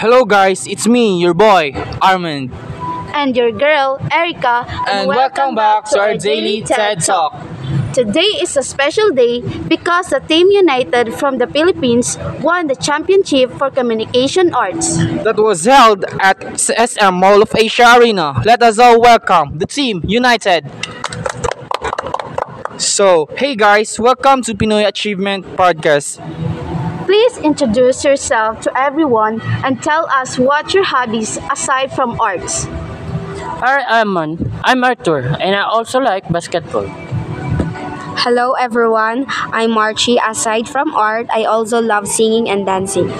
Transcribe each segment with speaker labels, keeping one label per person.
Speaker 1: Hello guys, it's me, your boy, Armand.
Speaker 2: And your girl, Erica.
Speaker 1: And welcome back to our daily TED Talk.
Speaker 2: Today is a special day because the Team United from the Philippines won the championship for communication arts.
Speaker 1: That was held at SM Mall of Asia Arena. Let us all welcome the Team United. So, hey guys, welcome to Pinoy Achievement Podcast.
Speaker 2: Please introduce yourself to everyone and tell us what your hobbies aside from arts.
Speaker 3: I'm Armand. I'm Arthur, and I also like basketball.
Speaker 4: Hello everyone, I'm Marchie. Aside from art, I also love singing and dancing.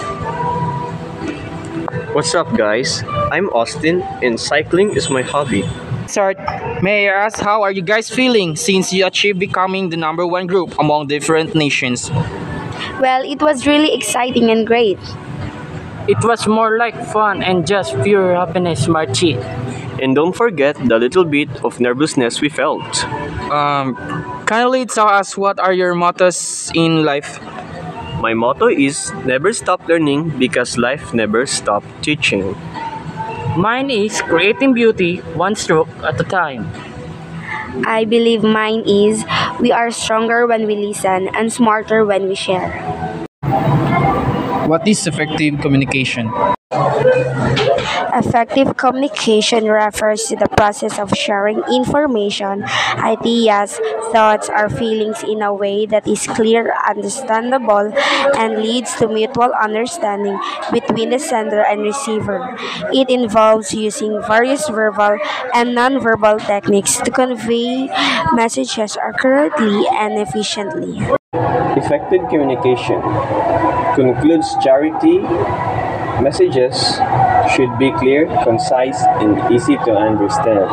Speaker 5: What's up, guys? I'm Austin, and cycling is my hobby.
Speaker 1: Start. May I ask how are you guys feeling since you achieved becoming the number one group among different nations?
Speaker 4: Well, it was really exciting and great.
Speaker 3: It was more like fun and just pure happiness, Marchie.
Speaker 5: And don't forget the little bit of nervousness we felt.
Speaker 1: Um, kindly tell us what are your mottos in life?
Speaker 5: My motto is never stop learning because life never stop teaching.
Speaker 3: Mine is creating beauty one stroke at a time.
Speaker 4: I believe mine is we are stronger when we listen and smarter when we share.
Speaker 1: What is effective communication?
Speaker 4: Effective communication refers to the process of sharing information, ideas, thoughts, or feelings in a way that is clear, understandable, and leads to mutual understanding between the sender and receiver. It involves using various verbal and nonverbal techniques to convey messages accurately and efficiently.
Speaker 5: Effective communication concludes charity. Messages should be clear, concise, and easy to understand,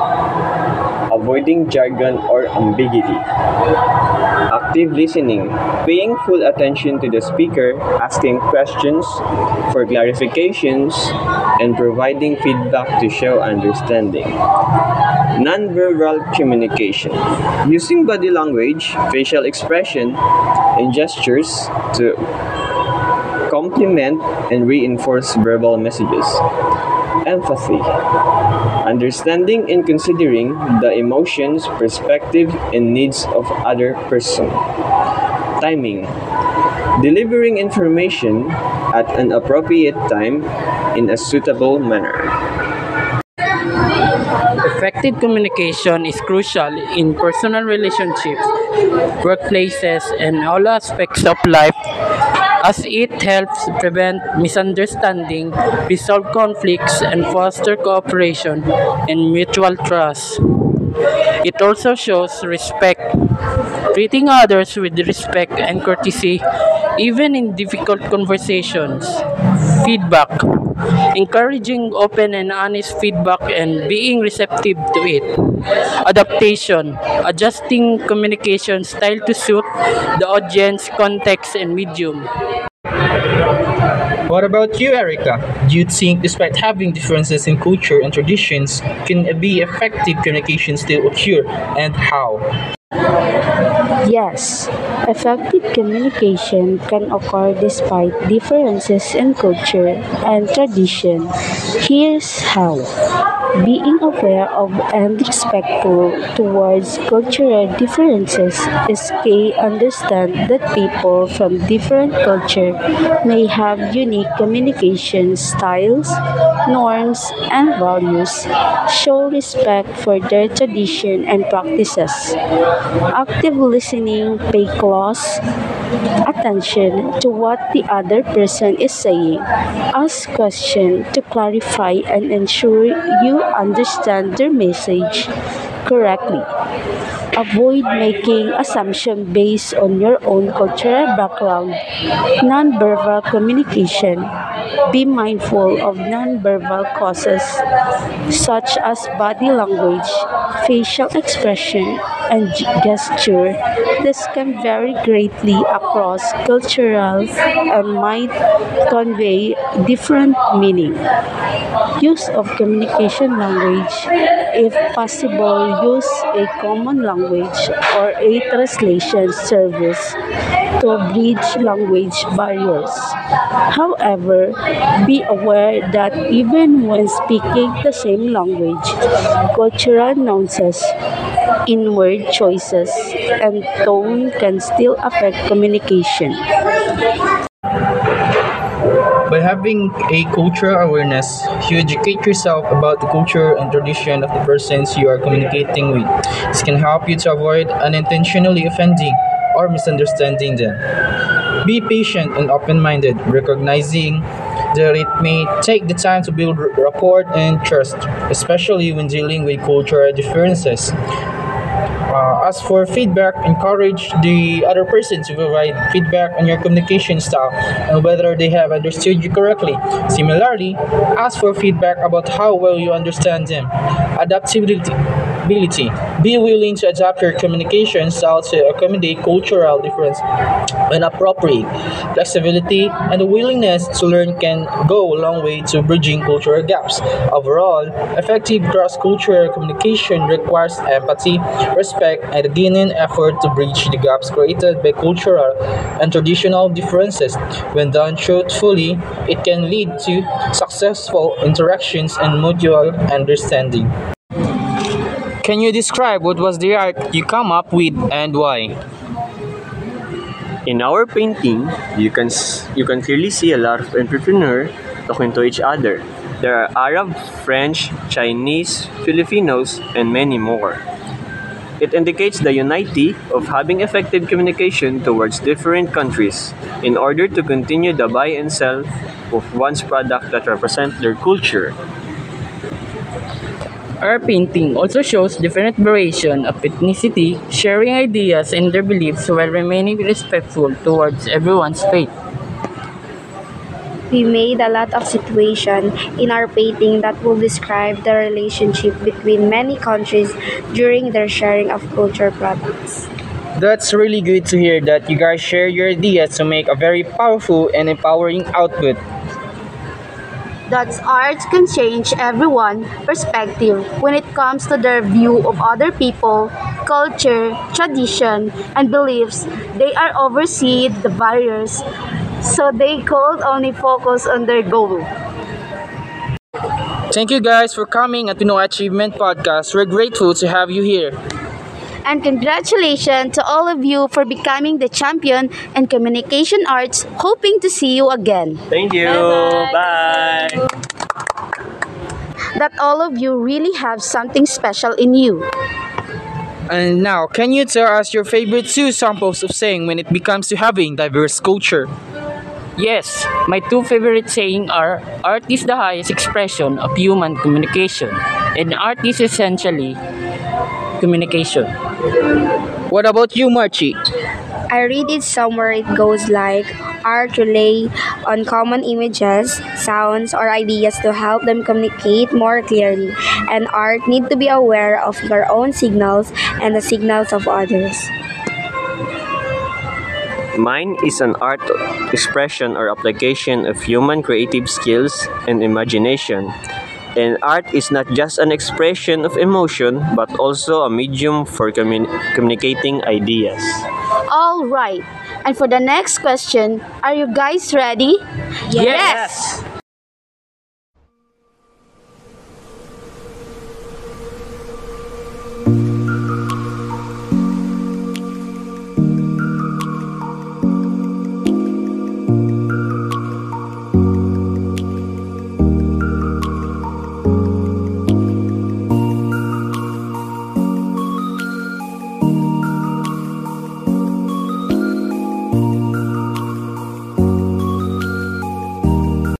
Speaker 5: avoiding jargon or ambiguity. Active listening, paying full attention to the speaker, asking questions for clarifications, and providing feedback to show understanding. Nonverbal communication, using body language, facial expression, and gestures to complement and reinforce verbal messages. Empathy. Understanding and considering the emotions, perspective, and needs of other person. Timing. Delivering information at an appropriate time in a suitable manner.
Speaker 3: Effective communication is crucial in personal relationships, workplaces, and all aspects of life as it helps prevent misunderstanding, resolve conflicts, and foster cooperation and mutual trust. It also shows respect, treating others with respect and courtesy, even in difficult conversations. Feedback, encouraging open and honest feedback and being receptive to it. Adaptation, adjusting communication style to suit the audience, context, and medium.
Speaker 1: What about you, Erica? Do you think, despite having differences in culture and traditions, can be effective communication still occur, and how?
Speaker 2: Yes, effective communication can occur despite differences in culture and tradition. Here's how. Being aware of and respectful towards cultural differences is key. Understand that people from different culture may have unique communication styles, norms, and values. Show respect for their tradition and practices. Active listening, pay close attention to what the other person is saying. Ask questions to clarify and ensure you understand their message correctly. Avoid making assumptions based on your own cultural background. Nonverbal communication. Be mindful of nonverbal causes such as body language, facial expression, and gesture This can vary greatly across cultures and might convey different meaning. Use of communication language, if possible, use a common language or a translation service to bridge language barriers. However, be aware that even when speaking the same language, cultural nuances in word choices and tone can still affect communication.
Speaker 1: By having a cultural awareness, you educate yourself about the culture and tradition of the persons you are communicating with. This can help you to avoid unintentionally offending or misunderstanding them. Be patient and open minded, recognizing that it may take the time to build rapport and trust, especially when dealing with cultural differences. Uh, for feedback, encourage the other person to provide feedback on your communication style and whether they have understood you correctly. Similarly, ask for feedback about how well you understand them. Adaptability. Ability. Be willing to adapt your communication style to accommodate cultural difference when appropriate. Flexibility and the willingness to learn can go a long way to bridging cultural gaps. Overall, effective cross-cultural communication requires empathy, respect, and a genuine effort to bridge the gaps created by cultural and traditional differences. When done truthfully, it can lead to successful interactions and mutual understanding. Can you describe what was the art you come up with and why?
Speaker 5: In our painting, you can you can clearly see a lot of entrepreneurs talking to each other. There are Arab, French, Chinese, Filipinos, and many more. It indicates the unity of having effective communication towards different countries in order to continue the buy and sell of one's product that represent their culture.
Speaker 3: Our painting also shows different variation of ethnicity, sharing ideas and their beliefs while remaining respectful towards everyone's faith.
Speaker 4: We made a lot of situation in our painting that will describe the relationship between many countries during their sharing of culture products.
Speaker 1: That's really good to hear that you guys share your ideas to make a very powerful and empowering output.
Speaker 6: That art can change everyone's perspective when it comes to their view of other people, culture, tradition, and beliefs. They are oversee the barriers, so they could only focus on their goal.
Speaker 1: Thank you guys for coming at Pinoy Achievement Podcast. We're grateful to have you here.
Speaker 6: And congratulations to all of you for becoming the champion in communication arts. Hoping to see you again.
Speaker 5: Thank you. Bye.
Speaker 6: That all of you really have something special in you.
Speaker 1: And now, can you tell us your favorite two samples of saying when it becomes to having diverse culture?
Speaker 3: Yes, my two favorite saying are art is the highest expression of human communication and art is essentially communication.
Speaker 1: What about you, Marchie?
Speaker 4: I read it somewhere it goes like art relay on common images, sounds, or ideas to help them communicate more clearly. And art need to be aware of your own signals and the signals of others.
Speaker 5: Mine is an art expression or application of human creative skills and imagination. And art is not just an expression of emotion, but also a medium for commun- communicating ideas.
Speaker 6: All right. And for the next question, are you guys ready?
Speaker 3: Yes!